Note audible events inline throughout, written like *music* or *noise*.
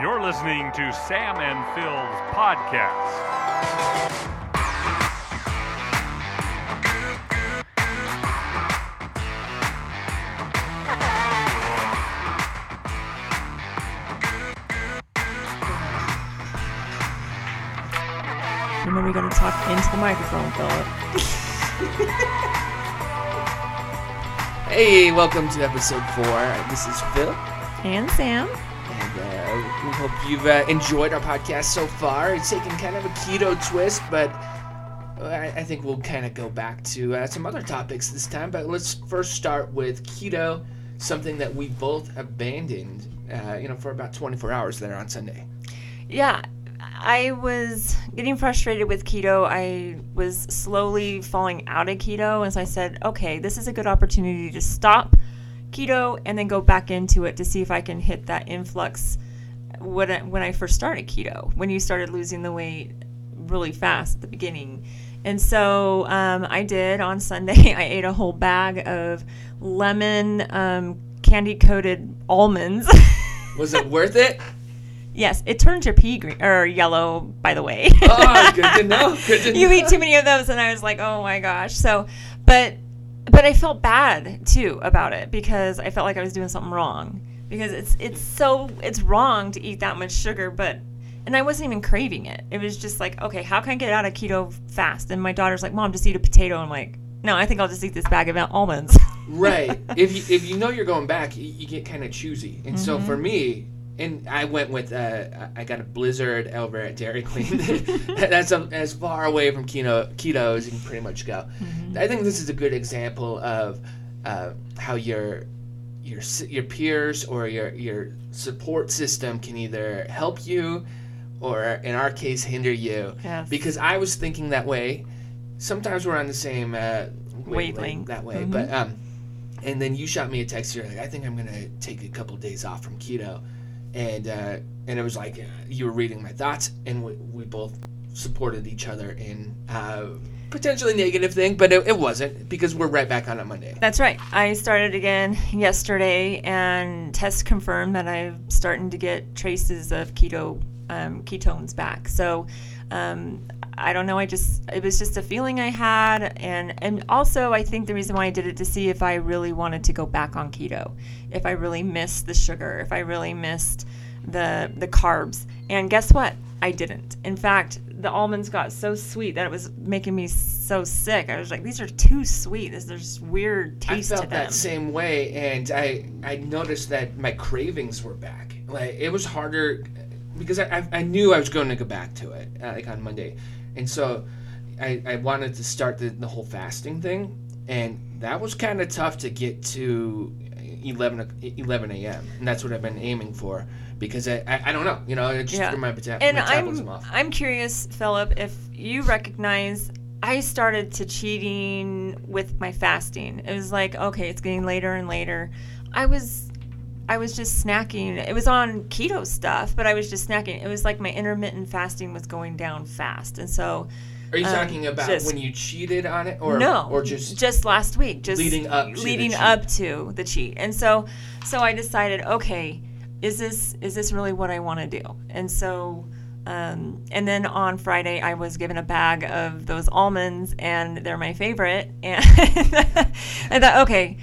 You're listening to Sam and Phil's podcast. And then we got to talk into the microphone, Philip. Hey, welcome to episode four. This is Phil, And Sam. And uh, we hope you've uh, enjoyed our podcast so far. It's taken kind of a keto twist, but I, I think we'll kind of go back to uh, some other topics this time. But let's first start with keto, something that we both abandoned, uh, you know, for about 24 hours there on Sunday. Yeah, I was getting frustrated with keto. I was slowly falling out of keto. And so I said, okay, this is a good opportunity to stop keto and then go back into it to see if I can hit that influx when I, when I first started keto, when you started losing the weight really fast at the beginning. And so um, I did on Sunday. *laughs* I ate a whole bag of lemon um, candy coated almonds. *laughs* Was it worth it? yes, it turns your pea green or yellow, by the way. Oh, good to know. Good to *laughs* you know. eat too many of those, and I was like, oh my gosh. So, but but I felt bad too about it because I felt like I was doing something wrong because it's it's so it's wrong to eat that much sugar, but and I wasn't even craving it. It was just like, okay, how can I get out of keto fast? And my daughter's like, mom, just eat a potato. I'm like, no, I think I'll just eat this bag of almonds. right *laughs* if you if you know you're going back you, you get kind of choosy and so for Mm-hmm. me and i went with uh, i got a blizzard over at dairy queen. *laughs* *laughs* That's um as far away from keto keto as you can pretty much go. Mm-hmm. i think this is a good example of uh, how your your your peers or your your support system can either help you or in our case hinder you. Yes. because i was thinking that way. Sometimes we're on the same uh, wavelength that way. Mhm. but um and then you shot me a text you're like i think i'm gonna take a couple days off from keto and uh and it was like uh, you were reading my thoughts and we, we both supported each other in uh potentially negative thing but it, it wasn't because we're right back on it monday That's right. I started again yesterday, and tests confirmed that I'm starting to get traces of keto um, ketones back. So um, I don't know. I just it was just a feeling I had, and and also I think the reason why I did it to see if I really wanted to go back on keto, if I really missed the sugar, if I really missed the the carbs. And guess what? I didn't. In fact, the almonds got so sweet that it was making me so sick. I was like, these are too sweet. There's there's weird I taste to felt them. that same way, and I I noticed that my cravings were back. Like it was harder because I I, I knew I was going to go back to it uh, like on Monday, and so I I wanted to start the the whole fasting thing, and that was kind of tough to get to 11 o- 11 a.m. and that's what I've been aiming for because I I, I don't know you know it just Yeah. threw my, meta- and metabolism I'm off. I'm curious, Philip, if you recognize I started to cheating with my fasting. It was like, okay, it's getting later and later. I was I was just snacking. It was on keto stuff, but I was just snacking. It was like my intermittent fasting was going down fast. And so Are you um, talking about just- when you cheated on it or no, or just just last week, just leading up to leading up to the cheat. And so, so I decided, okay, is this is this really what I want to do? And so, um, and then on Friday, I was given a bag of those almonds, and they're my favorite. *laughs* And I thought, okay,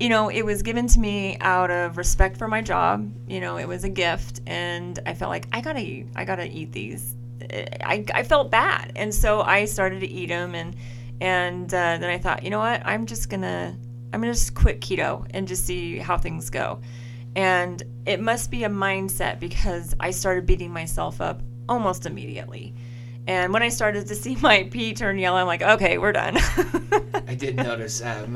you know, it was given to me out of respect for my job. You know, it was a gift, and I felt like I gotta. I gotta eat these. I, I felt bad, and so I started to eat them, and and uh, then I thought, you know what? I'm just gonna I'm gonna just quit keto and just see how things go. And it must be a mindset because I started beating myself up almost immediately. And when I started to see *laughs* my pee turn yellow, I'm like, okay, we're done. *laughs* I did notice uh,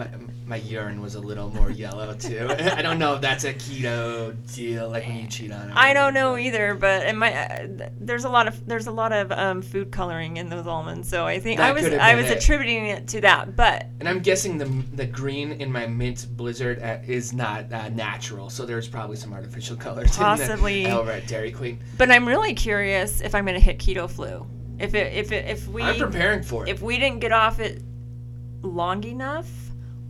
my, urine was a little more yellow too. *laughs* I don't know if that's a keto deal, like when you cheat on it. I don't know either, but in my uh, there's a lot of there's a lot of um, food coloring in those almonds, so I think That I was I was it. attributing it to that. But And I'm guessing the the green in my mint blizzard uh, is not uh, natural, so there's probably some artificial colors. Possibly. over at Dairy Queen. but I'm really curious if I'm going to hit keto flu. If it if it if we I'm preparing for it. if we didn't get off it long enough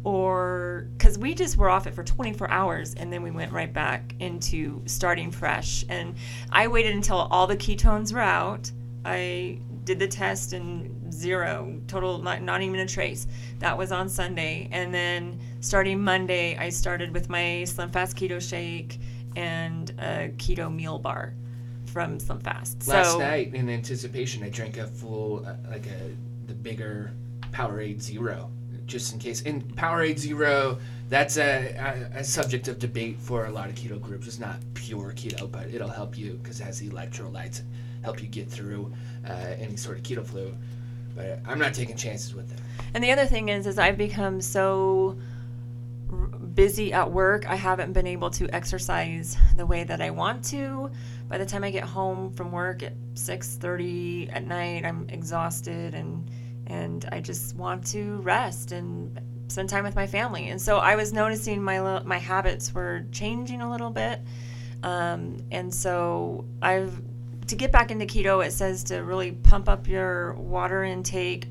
or because we just were off it for 24 hours and then we went right back into starting fresh. And I waited until all the ketones were out. I did the test and zero, total, not, not even a trace. That was on Sunday. And then starting Monday, I started with my Slim Fast Keto Shake and a keto meal bar from Slim Fast. Last so, night, in anticipation, I drank a full, uh, like a the bigger Powerade Zero, just in case. And Powerade Zero, that's a, a, a subject of debate for a lot of keto groups. It's not pure keto, but it'll help you because it has electrolytes, help you get through uh, any sort of keto flu. But I'm not taking chances with that. And the other thing is, is I've become so busy at work. I haven't been able to exercise the way that I want to. By the time I get home from work at 6:30 at night, I'm exhausted and and I just want to rest and spend time with my family. And so I was noticing my my habits were changing a little bit. Um, and so I've to get back into keto, it says to really pump up your water intake,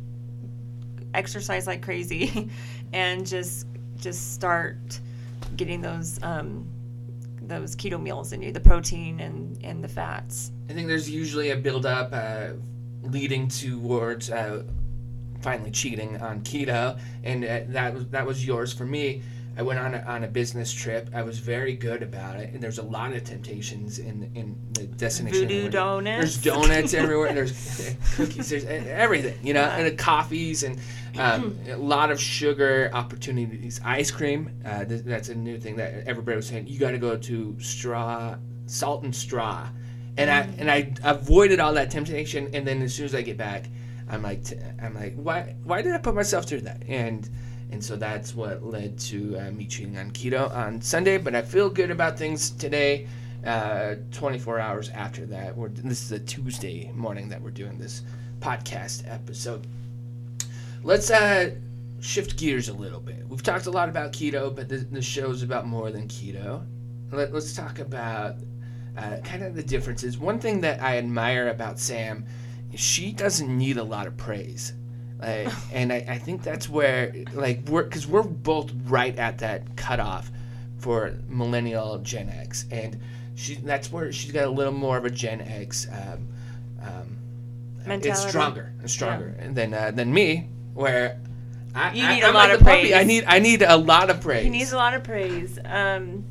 exercise like crazy, *laughs* and just just start getting those um, those keto meals in you, the protein and and the fats. I think there's usually a build-up uh, leading towards uh, finally cheating on keto, and uh, that was that was yours for me. I went on a, on a business trip. I was very good about it, and there's a lot of temptations in in the destination. Voodoo donuts. There's donuts *laughs* everywhere. There's cookies. There's everything, you know, and the coffees and um, *clears throat* a lot of sugar opportunities. Ice cream. Uh, th- that's a new thing that everybody was saying. You got to go to straw, salt and straw, and I and I avoided all that temptation. And then as soon as I get back, I'm like, t- I'm like, why why did I put myself through that? And and so that's what led to uh, me cheating on keto on Sunday. But I feel good about things today. Uh, 24 hours after that, we're, this is a Tuesday morning that we're doing this podcast episode. Let's uh, shift gears a little bit. We've talked a lot about keto, but the, the is about more than keto. Let, let's talk about uh, kind of the differences. One thing that I admire about Sam she doesn't need a lot of praise. Like, *sighs* and I, I think that's where, like, we're, because we're both right at that cutoff for millennial Gen X. And she, that's where she's got a little more of a Gen X um, um, it's stronger and stronger than uh, than me, where I, You need a I'm lot like of puppy. praise. I need I need a lot of praise. He needs a lot of praise. Um,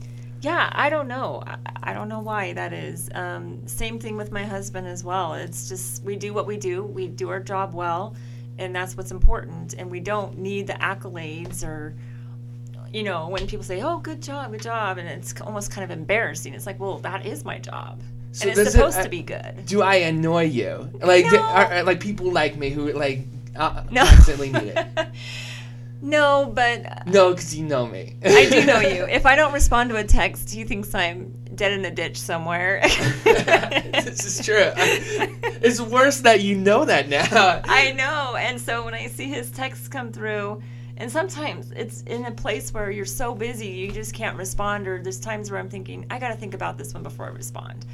yeah, I don't know. I, I don't know why that is. Um, same thing with my husband as well. It's just we do what we do. We do our job well, and that's what's important. And we don't need the accolades or, you know, when people say, "Oh, good job, good job," and it's almost kind of embarrassing. It's like, well, that is my job, So and it's it- supposed to be good. Do I annoy you? Like do- are, are, like people like me who like uh, No. constantly need it. *laughs* no, but uh, No, because you know me. I do know *laughs* you. If I don't respond to a text, he thinks I'm dead in a ditch somewhere. *laughs* this is true. I- *laughs* it's worse that you know that now. I know. And so when I see his texts come through, and sometimes it's in a place where you're so busy you just can't respond, or there's times where I'm thinking, I got to think about this one before I respond.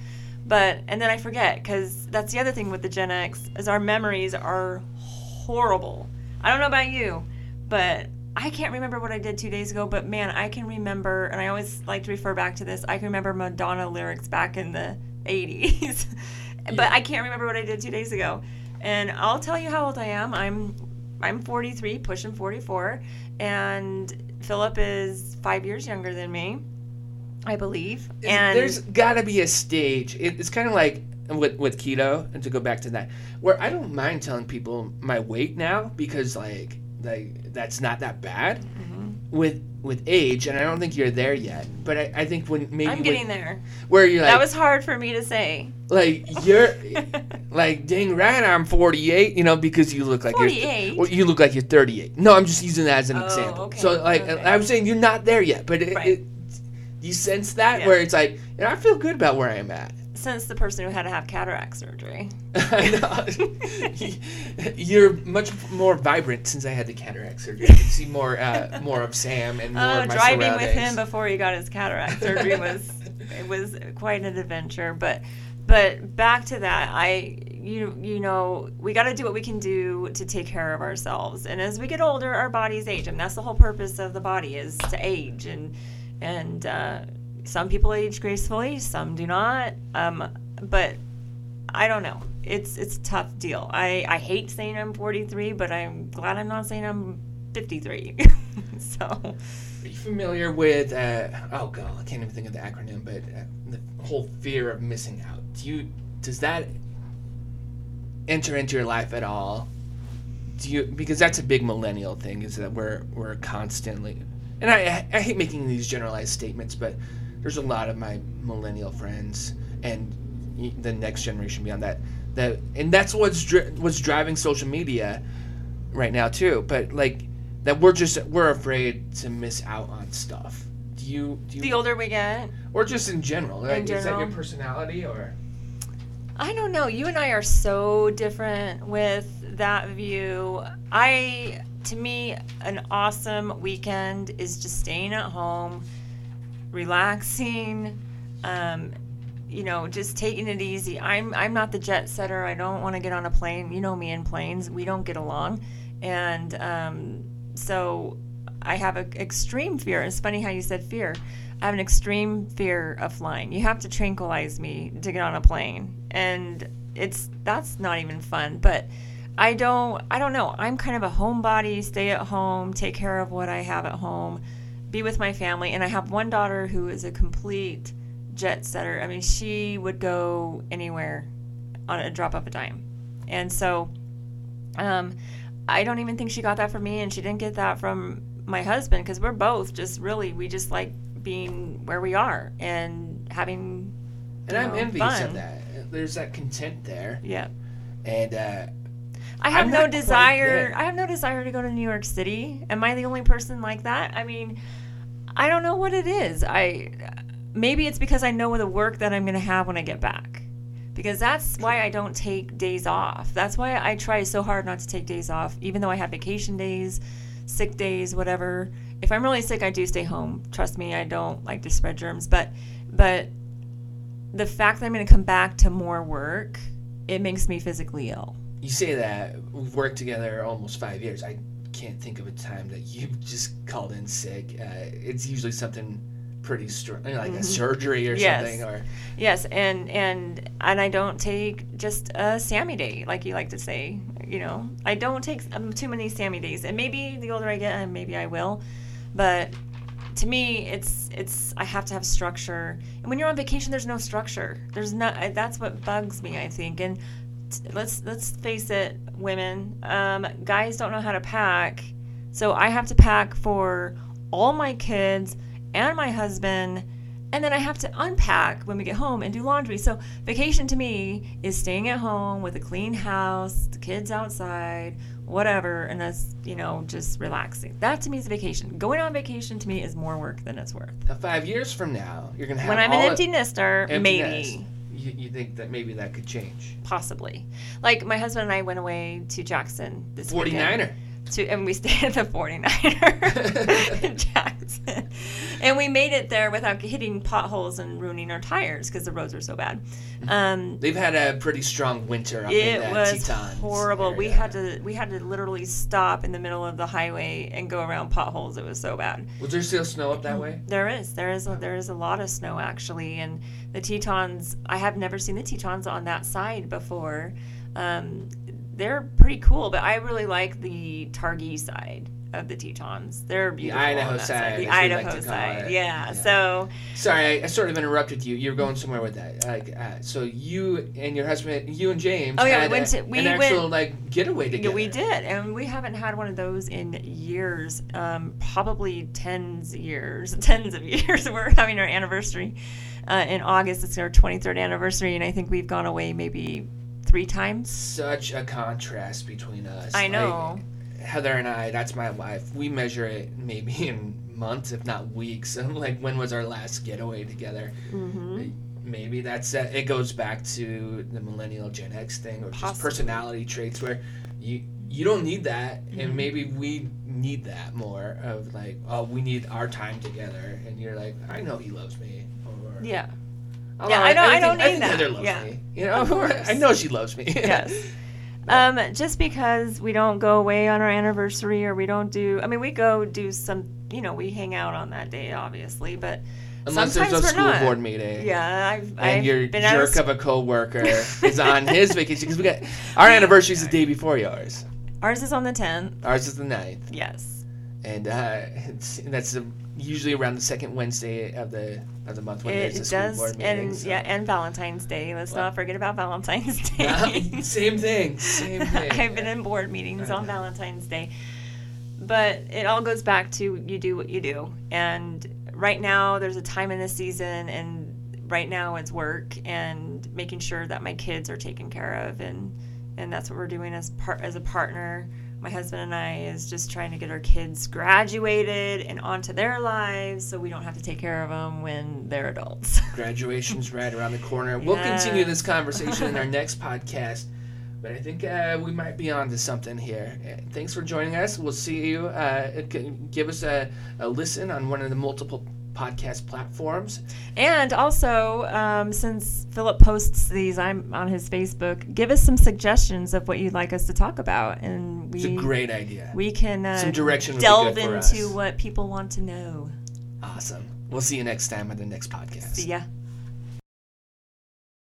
But, and then I forget, because that's the other thing with the Gen X, is our memories are horrible. I don't know about you, but I can't remember what I did two days ago, but man, I can remember, and I always like to refer back to this, I can remember Madonna lyrics back in the 80s. *laughs* but I can't remember what I did two days ago. And I'll tell you how old I am. I'm I'm 43, pushing 44, and Philip is five years younger than me, I believe. And there's got to be a stage. It, it's kind of like with with keto, and to go back to that, where I don't mind telling people my weight now because like like that's not that bad. Mm-hmm. With with age, and I don't think you're there yet. But I, I think when maybe I'm when- getting there. where you're like that was hard for me to say. like you're *laughs* like dang right I'm 48 you know because you look like 48? you're well, you look like you're 38 no I'm just using that as an Oh, example okay, so like okay. I'm saying you're not there yet but it, Right. it you sense that Yeah. where it's like know, I feel good about where I'm at Since the person who had to have cataract surgery. *laughs* I know. *laughs* you're much more vibrant since I had the cataract surgery I can see more uh, more of Sam and more Oh, of my driving with him before he got his cataract surgery was *laughs* it was quite an adventure. But but back to that, I you you know we got to do what we can do to take care of ourselves and as we get older our bodies age and that's the whole purpose of the body is to age and and uh, some people age gracefully some do not um, but i don't know it's it's a tough deal i i hate saying i'm 43 but i'm glad i'm not saying i'm 53 *laughs* so Are you familiar with? Uh, oh god, I can't even think of the acronym, but uh, the whole fear of missing out. Do you? Does that enter into your life at all? Do you? Because that's a big millennial thing. Is that we're we're constantly, and I I hate making these generalized statements, but there's a lot of my millennial friends and the next generation beyond that that and that's what's dri- what's driving social media right now too. But like that we're just we're afraid to miss out on stuff. Do you do you the older we get or just in general? Like, Is that your personality or I don't know. You and I are so different with that view. I, to me, an awesome weekend is just staying at home, relaxing, um, you know, just taking it easy. I'm I'm not the jet setter. I don't want to get on a plane. You know me and planes. We don't get along, and um, so I have an extreme fear. It's funny how you said fear. I have an extreme fear of flying. You have to tranquilize me to get on a plane, and it's that's not even fun. But I don't I don't know. I'm kind of a homebody. Stay at home, take care of what I have at home, be with my family, and I have one daughter who is a complete jet setter. I mean, she would go anywhere on a drop of a dime, and so um, I don't even think she got that from me, and she didn't get that from my husband because we're both just really we just like being where we are and having. and I'm know, envious fun. of that. There's that content there, Yeah, and uh, I have no desire. I have no desire to go to New York City. Am I the only person like that? I mean, I don't know what it is. I maybe it's because I know the work that I'm going to have when I get back. Because that's why I don't take days off. That's why I try so hard not to take days off, even though I have vacation days, sick days, whatever. If I'm really sick, I do stay home. Trust me, I don't like to spread germs. But, but the fact that I'm going to come back to more work, it makes me physically ill. you say that we've worked together almost five years. I can't think of a time that you've just called in sick. Uh, it's usually something pretty strong, like a surgery or Mm-hmm. Yes. something, or Yes, and and and I don't take just a Sammy day, like you like to say. You know, I don't take um, too many Sammy days, and maybe the older I get, maybe I will. But to me, it's it's I have to have structure. And when you're on vacation, there's no structure. There's not. I- That's what bugs me, I think. And let's let's face it, women, um, guys don't know how to pack, so I have to pack for all my kids and my husband and then I have to unpack when we get home and do laundry. So vacation to me is staying at home with a clean house, the kids outside, whatever, and that's you know just relaxing. That to me is a vacation. Going on vacation to me is more work than it's worth. five years from now, you're gonna have When I'm an empty nester, empty maybe. nest. You, you think that maybe that could change? Possibly. Like my husband and I went away to Jackson this weekend. 49er. to and we stayed at the 49er *laughs* *laughs* in Jackson. *laughs* And we made it there without hitting potholes and ruining our tires because the roads were so bad. Um, They've had a pretty strong winter up in it that was Tetons horrible. We had to we had to literally stop in the middle of the highway and go around potholes. It was so bad. Was there still snow up that way? There is there is a, there is a lot of snow actually, and the Tetons. I have never seen the Tetons on that side before. Um, they're pretty cool, but I really like the Targhee side of the Tetons. They're beautiful. on Idaho that side, The we like Idaho side. Yeah. Yeah. So Sorry, I, I sort of interrupted you. You're going somewhere with that. Like, uh, so you and your husband, you and James, Oh, yeah, we went to- we an went- actual like getaway Yeah, together. we did, and we haven't had one of those in years, um, probably tens of years, *laughs* tens of years. *laughs* We're having our anniversary uh, in August. It's our 23rd anniversary, and I think we've gone away maybe three times. Such a contrast between us. I Like, know. Heather and I, that's my wife. We measure it maybe in months, if not weeks. *laughs* I'm like, when was our last getaway together? hmm Maybe that's uh, it. Goes back to the millennial Gen X thing, or just Possibly. personality traits where you you don't need that, Mm-hmm. and maybe we need that more of like, oh, we need our time together, and you're like, I know he loves me, or Yeah, Although Yeah, I don't- I don't need think that. Heather loves Yeah. me. You know, *laughs* I know she loves me. *laughs* yes. Um, just because we don't go away on our anniversary or we don't do, I mean, we go do some, you know, we hang out on that day, obviously, but Unless there's a school not. board meeting. Yeah, I've, And I've your been jerk of a coworker *laughs* is on his vacation because we got our *laughs* anniversary is the day before yours. Ours is on the 10th. Ours is the 9th. Yes. and uh, *laughs* it's, that's uh usually around the second Wednesday of the of the month when It, there's a school board meeting. and so- yeah, and Valentine's Day. Let's Well- not forget about Valentine's *laughs* Day. Same thing, same *laughs* thing. I've been in board meetings on. Valentine's Day. But it all goes back to you do what you do. And right now, there's a time in the season, and right now it's work and making sure that my kids are taken care of. And, and that's what we're doing as, part, as a partner. My husband and I is just trying to get our kids graduated and onto their lives so we don't have to take care of them when they're adults. *laughs* Graduation's right around the corner. We'll continue this *laughs* conversation in our next podcast. But I think uh, we might be on to something here. Uh, Thanks for joining us. We'll see you. Uh, give us a, a listen on one of the multiple podcast platforms. And also, um, since Philip posts these, I'm on his Facebook. Give us some suggestions of what you'd like us to talk about, and we It's a great idea. we can uh, Some direction delve into us. what people want to know. Awesome. We'll see you next time on the next podcast. See ya.